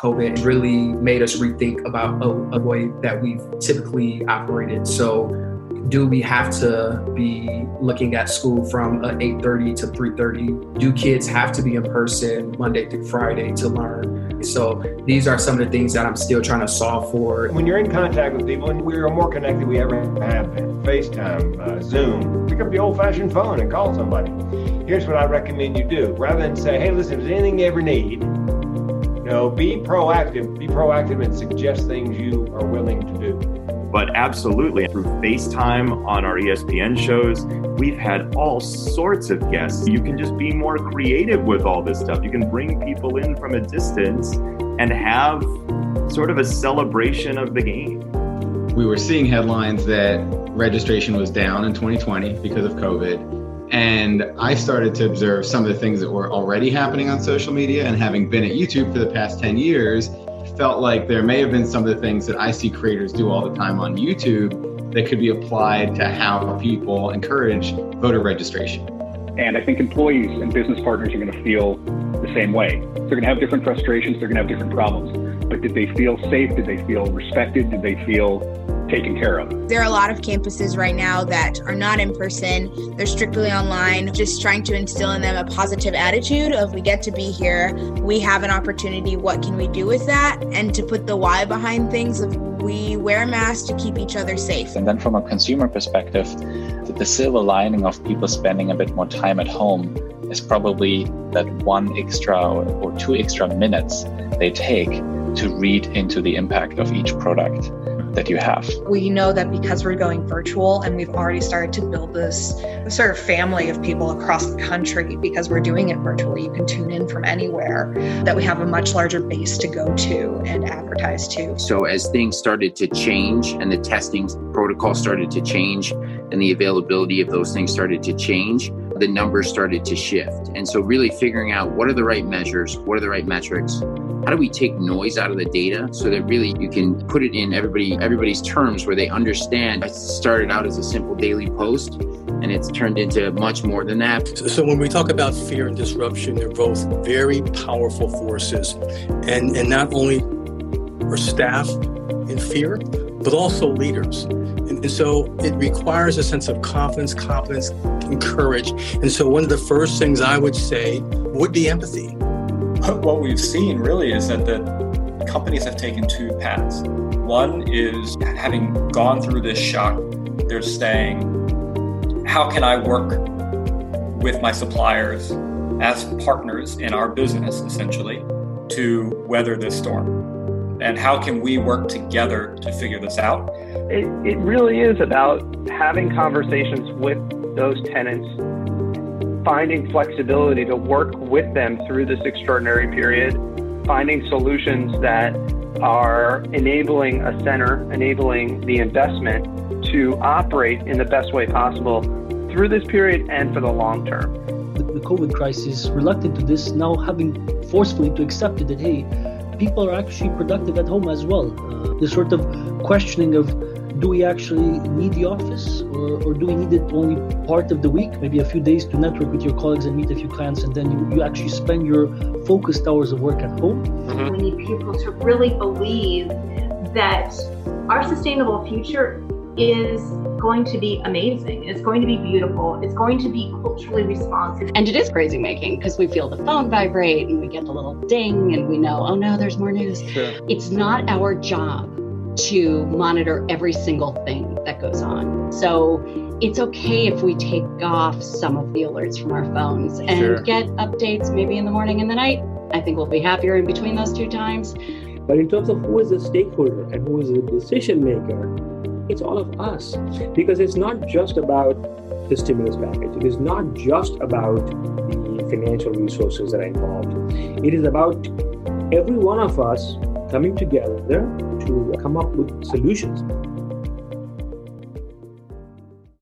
COVID really made us rethink about a, a way that we've typically operated. So do we have to be looking at school from 8.30 to 3.30 do kids have to be in person monday through friday to learn? So these are some of the things that i'm still trying to solve for. When you're in contact with people and we're more connected we ever have been. Facetime uh, zoom. Pick up the old-fashioned phone and call somebody. Here's what i recommend you do. Rather than say hey listen if there's anything you ever need you know be proactive be proactive and suggest things you are willing to do but absolutely, through FaceTime on our ESPN shows, we've had all sorts of guests. You can just be more creative with all this stuff. You can bring people in from a distance and have sort of a celebration of the game. We were seeing headlines that registration was down in 2020 because of COVID. And I started to observe some of the things that were already happening on social media. And having been at YouTube for the past 10 years, felt like there may have been some of the things that I see creators do all the time on YouTube that could be applied to how people encourage voter registration. And I think employees and business partners are going to feel the same way. They're going to have different frustrations, they're going to have different problems. But did they feel safe? Did they feel respected? Did they feel taken care of. There are a lot of campuses right now that are not in person. They're strictly online, just trying to instill in them a positive attitude of we get to be here, we have an opportunity, what can we do with that? And to put the why behind things of we wear masks to keep each other safe. And then from a consumer perspective, the silver lining of people spending a bit more time at home is probably that one extra or two extra minutes they take to read into the impact of each product that you have. We know that because we're going virtual and we've already started to build this sort of family of people across the country because we're doing it virtually, you can tune in from anywhere, that we have a much larger base to go to and advertise to. So as things started to change and the testing protocol started to change and the availability of those things started to change, the numbers started to shift. And so really figuring out what are the right measures, what are the right metrics, how do we take noise out of the data so that really you can put it in everybody everybody's terms where they understand it started out as a simple daily post and it's turned into much more than that. So when we talk about fear and disruption, they're both very powerful forces. And and not only are staff in fear, but also leaders. And, and so it requires a sense of confidence, confidence, and courage. And so one of the first things I would say would be empathy what we've seen really is that the companies have taken two paths. One is having gone through this shock, they're saying, how can I work with my suppliers as partners in our business, essentially, to weather this storm? And how can we work together to figure this out? It, it really is about having conversations with those tenants finding flexibility to work with them through this extraordinary period, finding solutions that are enabling a center, enabling the investment to operate in the best way possible through this period and for the long term. The, the COVID crisis, reluctant to this, now having forcefully to accept it that, hey, people are actually productive at home as well. Uh, the sort of questioning of do we actually need the office or, or do we need it only part of the week maybe a few days to network with your colleagues and meet a few clients and then you, you actually spend your focused hours of work at home mm-hmm. we need people to really believe that our sustainable future is going to be amazing. It's going to be beautiful. It's going to be culturally responsive. And it is crazy making because we feel the phone vibrate and we get the little ding and we know, oh no, there's more news. Sure. It's not our job to monitor every single thing that goes on. So it's okay if we take off some of the alerts from our phones and sure. get updates maybe in the morning and the night. I think we'll be happier in between those two times. But in terms of who is a stakeholder and who is a decision maker, it's all of us. Because it's not just about the stimulus package, it is not just about the financial resources that are involved. It is about every one of us coming together to come up with solutions.